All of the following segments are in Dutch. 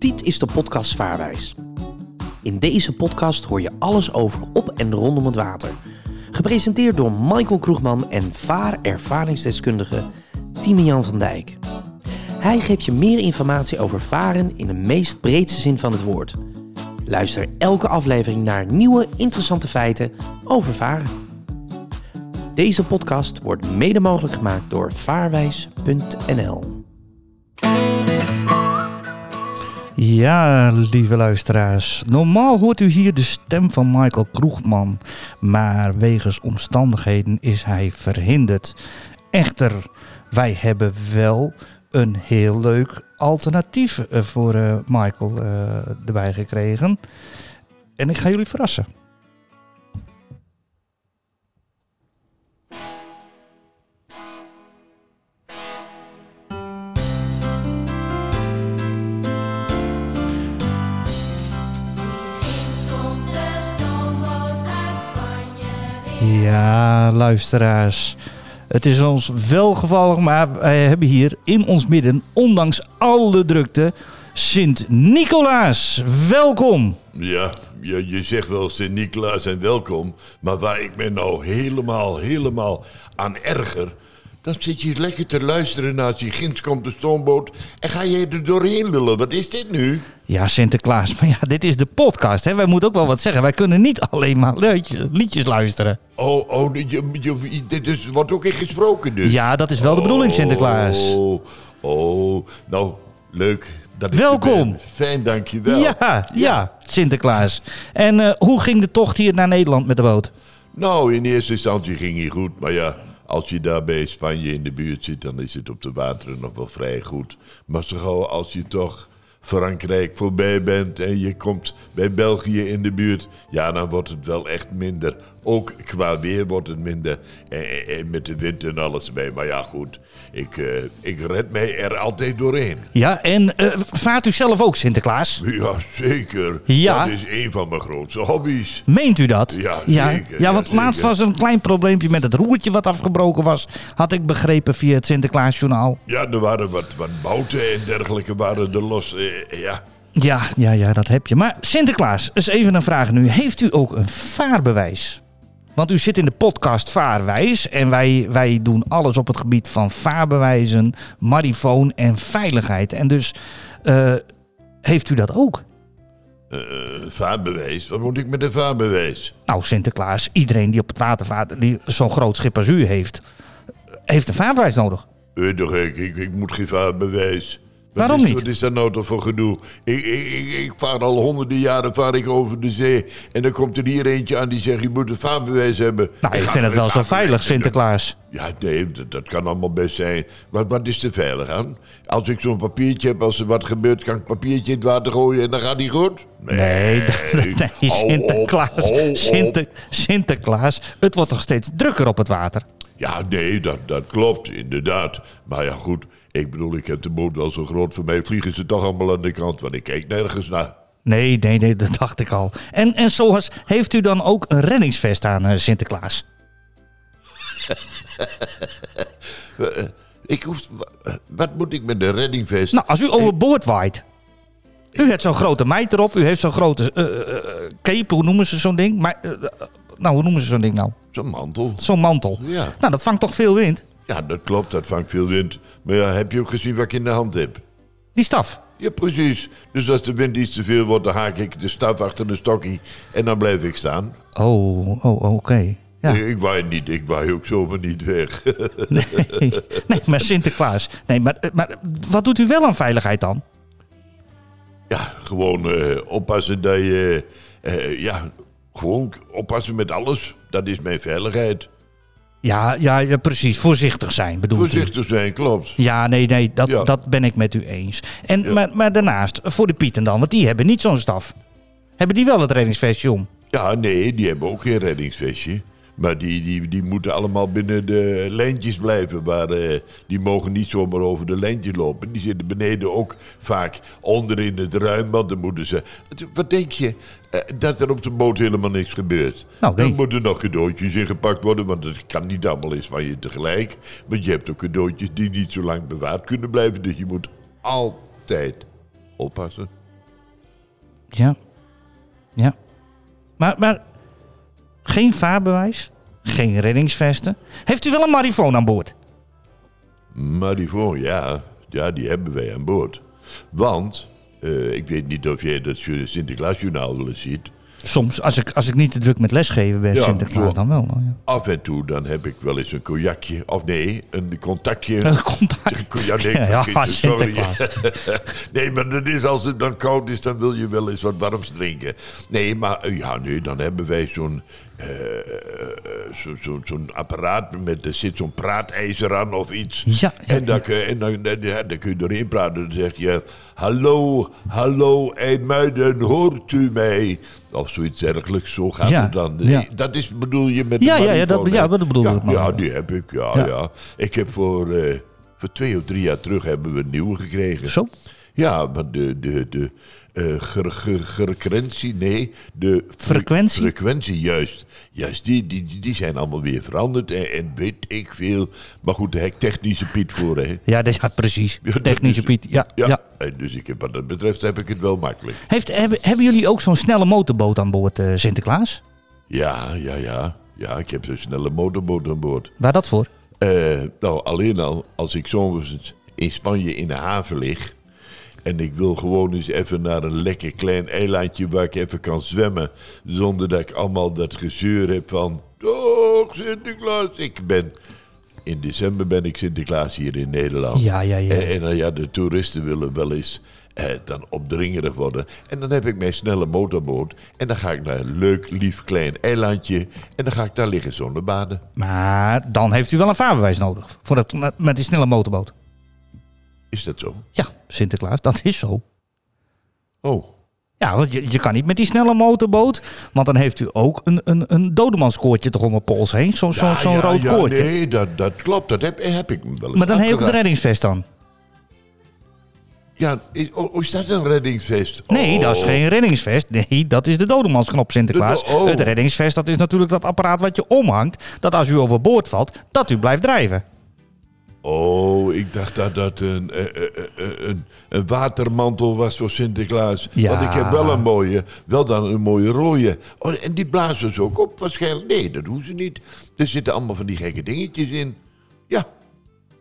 Dit is de podcast Vaarwijs. In deze podcast hoor je alles over op en rondom het water. Gepresenteerd door Michael Kroegman en vaarervaringsdeskundige Timian van Dijk. Hij geeft je meer informatie over varen in de meest breedste zin van het woord. Luister elke aflevering naar nieuwe interessante feiten over varen. Deze podcast wordt mede mogelijk gemaakt door vaarwijs.nl. Ja, lieve luisteraars. Normaal hoort u hier de stem van Michael Kroegman. Maar wegens omstandigheden is hij verhinderd. Echter, wij hebben wel een heel leuk alternatief eh, voor eh, Michael eh, erbij gekregen. En ik ga jullie verrassen. Ja, luisteraars. Het is ons welgevallig, maar wij hebben hier in ons midden, ondanks alle drukte, Sint-Nicolaas. Welkom. Ja, je, je zegt wel Sint-Nicolaas en welkom. Maar waar ik me nou helemaal, helemaal aan erger... dan zit je lekker te luisteren naar die ginds komt de stoomboot... en ga je er doorheen lullen. Wat is dit nu? Ja, Sinterklaas, maar ja, dit is de podcast. Hè? Wij moeten ook wel wat zeggen. Wij kunnen niet alleen maar liedjes, liedjes luisteren. Oh, oh je, je, dit is, wordt ook in gesproken dus? Ja, dat is wel de bedoeling, Sinterklaas. Oh, oh, nou, leuk. Dat Welkom. Fijn, dankjewel. Ja, ja, Sinterklaas. En eh, hoe ging de tocht hier naar Nederland met de boot? Nou, in eerste instantie ging hij goed, maar ja, als je daar bij Spanje in de buurt zit, dan is het op de wateren nog wel vrij goed. Maar zo als je toch Frankrijk voorbij bent en je komt bij België in de buurt, ja, dan wordt het wel echt minder. Ook qua weer wordt het minder en, en- en met de wind en alles mee. Maar ja, goed, ik, eh, ik red mij er altijd doorheen. Ja, en eh, vaart u zelf ook, Sinterklaas? Ja, zeker. Ja. Dat is een van mijn grootste hobby's. Meent u dat? Ja, ja. zeker, Ja, want ja, laatst zeker. was er een klein probleempje met het roertje wat afgebroken was. Had ik begrepen via het Sinterklaasjournaal. Ja, er waren wat, wat bouten en dergelijke waren er los. Eh, ja. Ja, ja, ja, dat heb je. Maar Sinterklaas, eens even een vraag nu. Heeft u ook een vaarbewijs? Want u zit in de podcast Vaarwijs en wij, wij doen alles op het gebied van vaarbewijzen, marifoon en veiligheid. En dus eh, heeft u dat ook? Eh, vaarbewijs? Wat moet ik met een vaarbewijs? Nou, Sinterklaas, iedereen die op het water vaart, die zo'n groot schip als u heeft, heeft een vaarbewijs nodig. Weet toch, ik, ik, ik moet geen vaarbewijs. Wat Waarom is, niet? Wat is daar nou toch voor gedoe? Ik, ik, ik, ik vaar al honderden jaren vaar ik over de zee. En dan komt er hier eentje aan die zegt, je moet een vaarbewijs hebben. Nou, ik vind het wel zo veilig. Sinterklaas. Ja, nee, dat, dat kan allemaal best zijn. Maar wat is er veilig aan? Als ik zo'n papiertje heb, als er wat gebeurt, kan ik papiertje in het water gooien en dan gaat die goed? Nee, Sinterklaas, op. Sinter, Sinterklaas, het wordt toch steeds drukker op het water? Ja, nee, dat, dat klopt, inderdaad. Maar ja, goed, ik bedoel, ik heb de boot wel zo groot. Voor mij vliegen ze toch allemaal aan de kant, want ik kijk nergens naar. Nee, nee, nee, dat dacht ik al. En, en zoals, heeft u dan ook een reddingsvest aan, eh, Sinterklaas? Eh, Ik hoef, wa- wat moet ik met de reddingvest? Nou, als u overboord waait. U heeft zo'n grote meid erop, u heeft zo'n grote eh, eh, eh, cape, hoe noemen ze zo'n ding? Maar, eh, eh, nou, hoe noemen ze zo'n ding nou? Zo'n mantel. Zo'n mantel. Ja. Nou, dat vangt toch veel wind? Ja, dat klopt, dat vangt veel wind. Maar ja, heb je ook gezien wat ik in de hand heb? Die staf. Ja, precies. Dus als de wind iets te veel wordt, dan haak ik de staf achter de stokkie en dan blijf ik staan. Oh, oh, oké. Ja. Ik, ik waai niet, ik waai ook zomaar niet weg. Nee, nee, maar Sinterklaas. Nee, maar, eh, maar wat doet u wel aan veiligheid dan? Ja, gewoon eh, oppassen dat je... eh, ja, gewoon oppassen met alles. Dat is mijn veiligheid. Ja, ja, ja precies. Voorzichtig zijn, bedoelt u? Voorzichtig zijn, klopt. Ja, nee, nee, dat, Ja. dat ben ik met u eens. En, Ja. maar, maar daarnaast, voor de Pieten dan, want die hebben niet zo'n staf. Hebben die wel het reddingsvestje om? Ja, nee, die hebben ook geen reddingsvestje. Maar die, die, die moeten allemaal binnen de lijntjes blijven. Maar eh, die mogen niet zomaar over de lijntjes lopen. Die zitten beneden ook vaak onder in het ruim. Want dan moeten ze... Wat denk je? Eh, dat er op de boot helemaal niks gebeurt. Nou, nee. Dan moeten nog cadeautjes ingepakt worden. Want het kan niet allemaal eens van je tegelijk. Want je hebt ook cadeautjes die niet zo lang bewaard kunnen blijven. Dus je moet altijd oppassen. Ja. Ja. Maar, maar geen vaarbewijs, geen reddingsvesten. Heeft u wel een marifoon aan boord? Marifoon, ja. Ja, die hebben wij aan boord. Want, eh, ik weet niet of jij dat Sinterklaasjournaal wel eens ziet. Soms, als ik, als ik niet te druk met lesgeven ben, Ja, Sinterklaas zo. dan wel. Oh, ja. Af en toe dan heb ik wel eens een cognacje. Of nee, een contactje. Een contact. Ja, nee, Ja. Sinterklaas. nee, maar dat is als het dan koud is, dan wil je wel eens wat warms drinken. Nee, maar eh, ja, nee, dan hebben wij zo'n eh, eh, zo, zo, zo'n apparaat met er zit zo'n praatijzer aan of iets. Ja, ja, en dan, kun- en dan, dan, ja, dan kun je erin praten. Dan zeg je: Hallo, hallo, Muiden, hoort u mij? Of zoiets dergelijks. Zo gaat het dan. Dat is bedoel je met Ja, de ja, ja, dat- ja, dat bedoel ik. Ja, die heb ik, ja, Ja. ja. Ik heb voor, eh, voor twee of drie jaar terug hebben we een nieuwe gekregen. Zo. Ja, maar de, de, de eh, ger- ger- frequentie, nee, de fre- Frequentie? frequentie, juist. Juist, die, die, die- zijn allemaal weer veranderd en, en weet ik veel. Maar goed, daar heb ik technische Piet voor, hè. Ja, dat- ja precies. Ja, Technische is- Piet. Ja, ja. Ja, en dus ik heb, wat dat betreft heb ik het wel makkelijk. Heeft, hebben, hebben jullie ook zo'n snelle motorboot aan boord, eh, Sinterklaas? Ja, ja, ja. Ja, ik heb zo'n snelle motorboot aan boord. Waar dat voor? Eh, nou, alleen al als ik soms in Spanje in de haven lig. En ik wil gewoon eens even naar een lekker klein eilandje waar ik even kan zwemmen. Zonder dat ik allemaal dat gezeur heb van. Oh, Sinterklaas. Ik ben. In december ben ik Sinterklaas hier in Nederland. Ja, ja, ja. En, en dan, ja, de toeristen willen wel eens eh, dan opdringerig worden. En dan heb ik mijn snelle motorboot. En dan ga ik naar een leuk, lief, klein eilandje. En dan ga ik daar liggen zonder baden. Maar dan heeft u wel een vaarbewijs nodig. Voor dat, met- met die snelle motorboot. Is dat zo? Ja, Sinterklaas, dat is zo. Oh. Ja, want je, je kan niet met die snelle motorboot. Want dan heeft u ook een, een, een dodemanskoortje toch om een pols heen. Zo'n zo, Ja, ja, rood ja, koortje. Nee, dat, dat klopt. Dat heb, heb ik wel eens maar dan heb je ook een afgedaan. reddingsvest dan. Ja, is, oh, is dat een reddingsvest? Nee, Oh. dat is geen reddingsvest. Nee, dat is de dodemansknop Sinterklaas. De oh. Het reddingsvest, dat is natuurlijk dat apparaat wat je omhangt. Dat als u overboord valt, dat u blijft drijven. Oh, ik dacht dat dat een, eh, eh, eh, een, een watermantel was voor Sinterklaas. Ja. Want ik heb wel een mooie, wel dan een mooie rode. Oh, en die blazen ze ook op waarschijnlijk. Nee, dat doen ze niet. Er zitten allemaal van die gekke dingetjes in. Ja.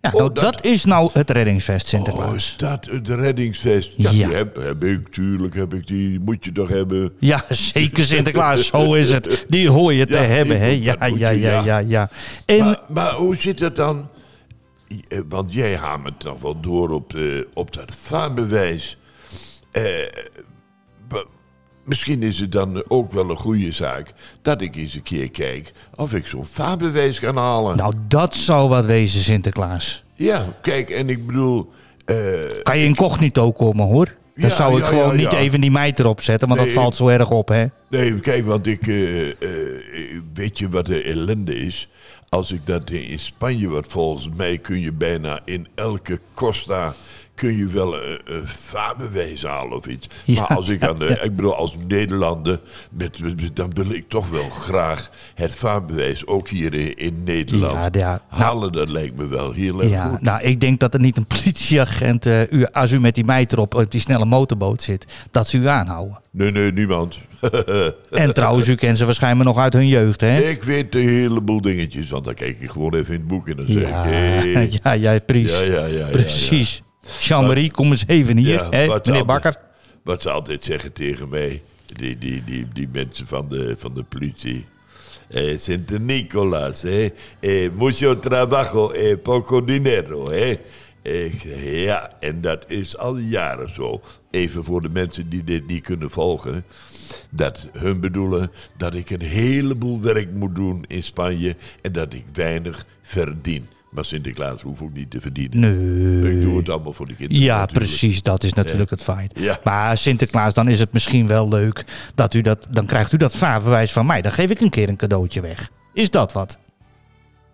Ja, Oh, nou, dat- dat... is nou het reddingsvest Oh, Sinterklaas. is dat het reddingsvest? Ja, Ja. die heb, heb ik, tuurlijk heb ik die. Die moet je toch hebben. Ja, zeker Sinterklaas, zo is het. Die hoor je te hebben, hè? Ja, ja, ja. ja, ja. En Maar, maar hoe zit dat dan? Eh, Want jij hamert toch wel door op, eh, op dat vaarbewijs. Eh, misschien is het dan ook wel een goede zaak dat ik eens een keer kijk of ik zo'n vaarbewijs kan halen. nou, dat zou wat wezen, Sinterklaas. Ja, kijk, en ik bedoel. Kan je incognito komen, hoor. Dan Ja, zou ik ja, gewoon ja, niet even die meid erop zetten, want Nee, dat valt zo erg op, hè? Nee, kijk, want ik. weet je wat de ellende is? Als ik dat in Spanje wat volgens mij kun je bijna in elke Costa. Kun je wel een, vaarbewijs halen of iets. Ja, maar als ik aan de. Ik bedoel, als Nederlander. Met, met- dan wil ik toch wel graag het vaarbewijs ook hier in, in Nederland. Ja, ja. Nou, halen, dat lijkt me wel heel erg Ja, goed. nou, ik denk dat er niet een politieagent, eh, u, als u met die meid erop op die snelle motorboot zit, dat ze u aanhouden. Nee, nee, niemand. En trouwens, u kent ze waarschijnlijk nog uit hun jeugd, hè? ik weet een heleboel dingetjes, want dan kijk ik gewoon even in het boek en dan zeg Ja, ik. hey, ja, ja, precies. Ja, ja, ja. precies. Jean-Marie, kom eens even hier, hè, meneer altijd- Bakker. Wat ze altijd zeggen tegen mij, die, die, die, die mensen van de, van de politie. Eh, Sint Nicolas, eh, eh, mucho trabajo, eh, poco dinero. Ik zeg, ja, en dat is al jaren zo. Even voor de mensen die dit niet kunnen volgen. Dat hun bedoelen dat ik een heleboel werk moet doen in Spanje en dat ik weinig verdien. Maar Sinterklaas hoef ook niet te verdienen. Nee. Ik doe het allemaal voor de kinderen. Ja, natuurlijk. precies. Dat is natuurlijk het feit. Ja. Maar Sinterklaas, dan is het misschien wel leuk dat u dat. Dan krijgt u dat vaarbewijs van mij. Dan geef ik een keer een cadeautje weg. Is dat wat?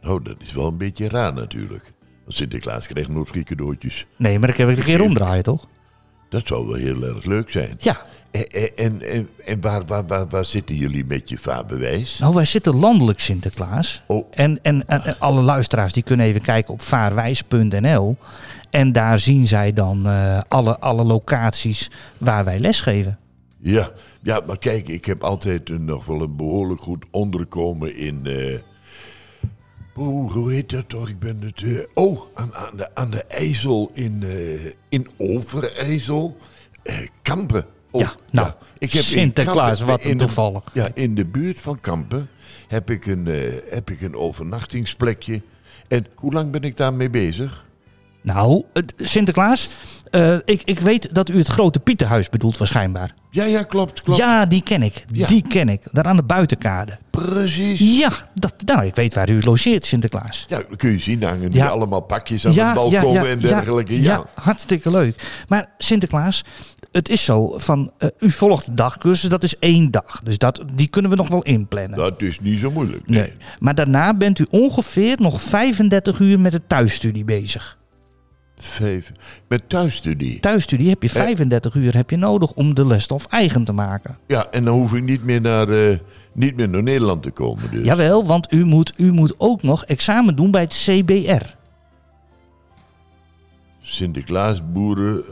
Oh, dat is wel een beetje raar natuurlijk. Want Sinterklaas krijgt nooit geen cadeautjes. Nee, maar dan kan ik een keer omdraaien, toch? Dat zou wel heel erg leuk zijn. Ja. En, en, en, en waar, waar, waar, waar zitten jullie met je vaarbewijs? Nou, wij zitten landelijk Sinterklaas. Oh. En, en, en, alle luisteraars die kunnen even kijken op vaarwijs.nl. En daar zien zij dan eh, alle, alle locaties waar wij lesgeven. Ja, ja, maar kijk, ik heb altijd een- nog wel een behoorlijk goed onderkomen in. eh oh, hoe heet dat toch? Ik ben het. eh, oh, aan, aan, de, aan de IJssel in, eh, in Overijssel. Eh, Kampen. Oh, Ja, nou, ik heb in Sinterklaas, Kampen, wat een in de- toevallig. ja, in de buurt van Kampen heb ik een, eh, heb ik een overnachtingsplekje. En hoe lang ben ik daarmee bezig? Nou, Sinterklaas, eh, ik, ik weet dat u het grote Pieterhuis bedoelt waarschijnlijk. Ja, ja, klopt, klopt. Ja, die ken ik. Ja. Die ken ik. Daar aan de buitenkade. Precies. Ja, dat, nou, ik weet waar u logeert, Sinterklaas. Ja, dan kun je zien hangen. Ja. Ja. allemaal pakjes aan het balkon en dergelijke. Ja, ja, hartstikke leuk. Maar Sinterklaas, het is zo van, eh, u volgt de dagcursus, dat is één dag. Dus dat, die kunnen we nog wel inplannen. Dat is niet zo moeilijk. Nee. Nee. Maar daarna bent u ongeveer nog 35 uur met de thuisstudie bezig. Vijf. Met thuisstudie. Thuisstudie heb je 35 uur heb je nodig om de lesstof eigen te maken. Ja, en dan hoef ik niet meer naar, eh, niet meer naar Nederland te komen. Dus. Jawel, want u moet, u moet ook nog examen doen bij het CBR. Sinterklaas, boeren,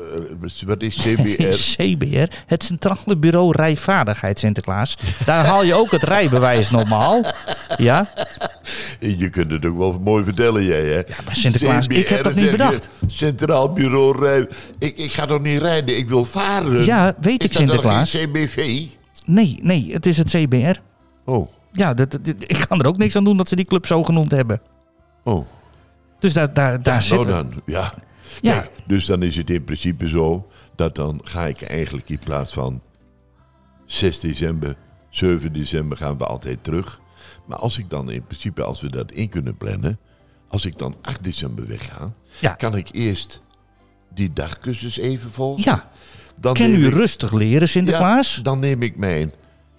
eh, wat is CBR? CBR, het Centrale Bureau Rijvaardigheid Sinterklaas. Daar haal je ook het rijbewijs normaal. Ja, je kunt het ook wel mooi vertellen, jij hè? Ja, maar Sinterklaas, ik heb dat niet je, bedacht. Centraal Bureau Rij. Ik, ik ga toch niet rijden, ik wil varen. Ja, weet ik, is Sinterklaas. geen CBV? nee, nee, het is het CBR. Oh, Ja, dat, dat- ik kan er ook niks aan doen dat ze die club zo genoemd hebben. oh. Dus daar, daar, daar nou zitten we. dan, ja. Ja. Kijk, dus dan is het in principe zo dat dan ga ik eigenlijk in plaats van 6 december, 7 december gaan we altijd terug. Maar als ik dan in principe, als we dat in kunnen plannen, als ik dan 8 december wegga, Ja. kan ik eerst die dagcursus even volgen. Ja, dan neem u ik- rustig leren Sinterklaas? Ja, dan neem ik mijn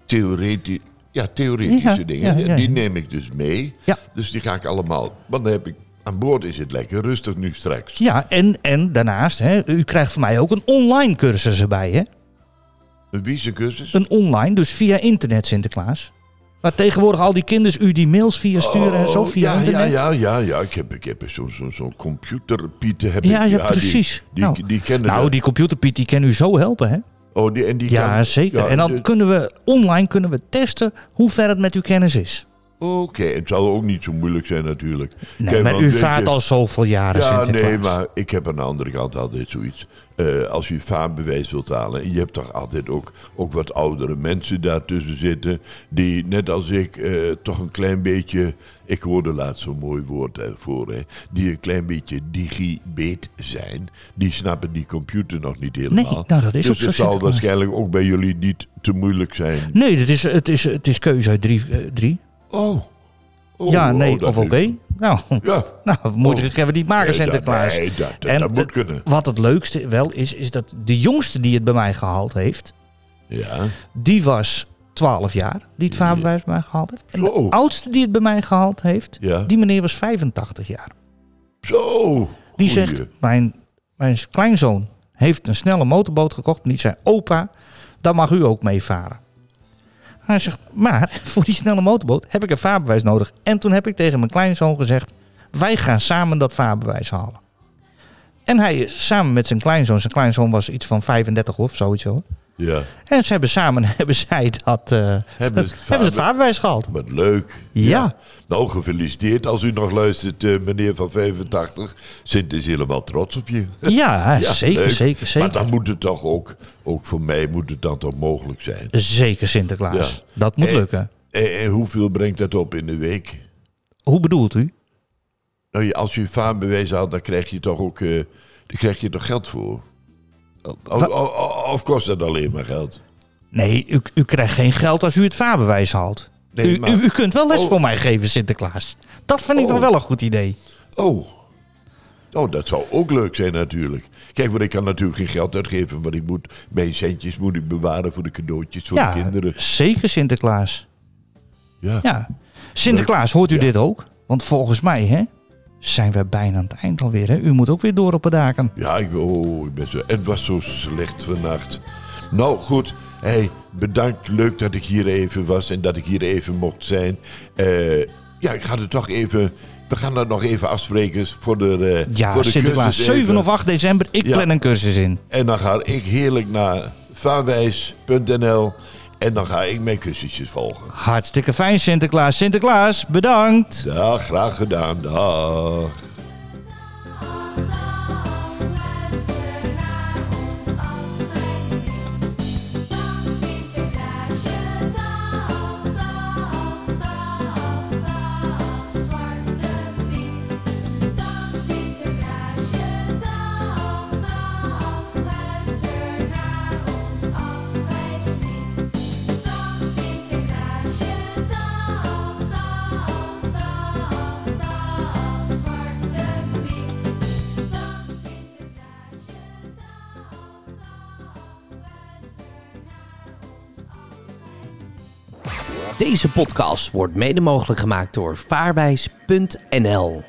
theoreti ja, theoretische Ja, dingen, die neem ik dus mee. Ja. Dus die ga ik allemaal, want dan heb ik, aan boord is het lekker rustig nu straks. Ja, en, en daarnaast, hè, u krijgt van mij ook een online cursus erbij. Hè? Een wiezencursus? Een online, dus via internet Sinterklaas. Waar tegenwoordig al die kinders u die mails via sturen en zo Oh, via ja, internet. Ja, ja, ja, ja. Ik heb, ik heb zo'n zo, zo'n computerpieten. Heb Ja, ik, ja, die- precies. Die, Nou, die, die kennen Nou, dat. die computerpiet die kan u zo helpen, hè? Oh, die, en die Ja, kan- zeker. ja, en dan de- kunnen we online kunnen we testen hoe ver het met uw kennis is. Oké, het zal ook niet zo moeilijk zijn natuurlijk. Nee, Kijk, maar u vaart je- al zoveel jaren Ja, nee, maar ik heb aan de andere kant altijd zoiets. Eh, als je vaarbewijs wilt halen, en je hebt toch altijd ook, ook wat oudere mensen daartussen zitten, die net als ik eh, toch een klein beetje, ik hoorde laatst zo'n mooi woord voor, hè, die een klein beetje digibet zijn. Die snappen die computer nog niet helemaal. Nee, nou, dat is dus ook zo, het zal waarschijnlijk ook bij jullie niet te moeilijk zijn. Nee, het is, het is, het is keuze uit drie. eh, drie. Oh. Oh, ja, oh, nee of oké. Nou, Ja. nou, moeilijk hebben we niet maken, Nee, Sinterklaas. nee, dat- dat- en dat moet kunnen. wat het leukste wel is, is dat de jongste die het bij mij gehaald heeft, Ja. die was 12 jaar, die het vaarbewijs bij mij gehaald heeft. En de oudste die het bij mij gehaald heeft, Ja. die meneer was 85 jaar. Zo. Die goeie. zegt, mijn, mijn kleinzoon heeft een snelle motorboot gekocht. En die zei, opa, daar mag u ook mee varen. Hij zegt, maar voor die snelle motorboot heb ik een vaarbewijs nodig. En toen heb ik tegen mijn kleinzoon gezegd, wij gaan samen dat vaarbewijs halen. En hij samen met zijn kleinzoon, zijn kleinzoon was iets van 35 of zoiets. Ja. En ze hebben samen hebben zij dat, eh, Hebben ze het hebben ze het vaarbewijs gehaald. Wat leuk. Ja. Nou, gefeliciteerd als u nog luistert, eh, meneer van 85. Sint is helemaal trots op je. Ja, Ja, zeker, leuk. zeker, zeker. Maar dan moet het toch ook, ook voor mij moet het dan toch mogelijk zijn. Zeker Sinterklaas. Ja. Dat moet lukken. En, en hoeveel brengt dat op in de week? Hoe bedoelt u? Nou, als je vaarbewijs haalt, dan krijg je toch ook eh, dan krijg je toch geld voor? Of, wa- of, of kost dat alleen maar geld? Nee, u, u krijgt geen geld als u het vaarbewijs haalt. Nee, u, maar- u, u kunt wel les Oh. voor mij geven, Sinterklaas. Dat vind ik Oh. dan wel een goed idee. Oh. Oh, dat zou ook leuk zijn natuurlijk. Kijk, want ik kan natuurlijk geen geld uitgeven, want ik moet, mijn centjes moet ik bewaren voor de cadeautjes voor ja, de kinderen. zeker Sinterklaas. Ja. Ja. Sinterklaas, hoort u Ja. dit ook? Want volgens mij hè, zijn we bijna aan het eind alweer. Hè? U moet ook weer door op de daken. Ja, ik, oh, ik ben zo, het was zo slecht vannacht. Nou, goed. Hey, bedankt. Leuk dat ik hier even was en dat ik hier even mocht zijn. Eh, ja, ik ga er toch even... We gaan dat nog even afspreken voor de, eh, Ja, voor de Sinterklaas, cursus 7 even. of 8 december. Ik Ja. plan een cursus in. En dan ga ik heerlijk naar vaarwijs.nl en dan ga ik mijn kussentjes volgen. Hartstikke fijn, Sinterklaas. Sinterklaas, bedankt. Dag, graag gedaan. Dag. Deze podcast wordt mede mogelijk gemaakt door vaarwijs.nl.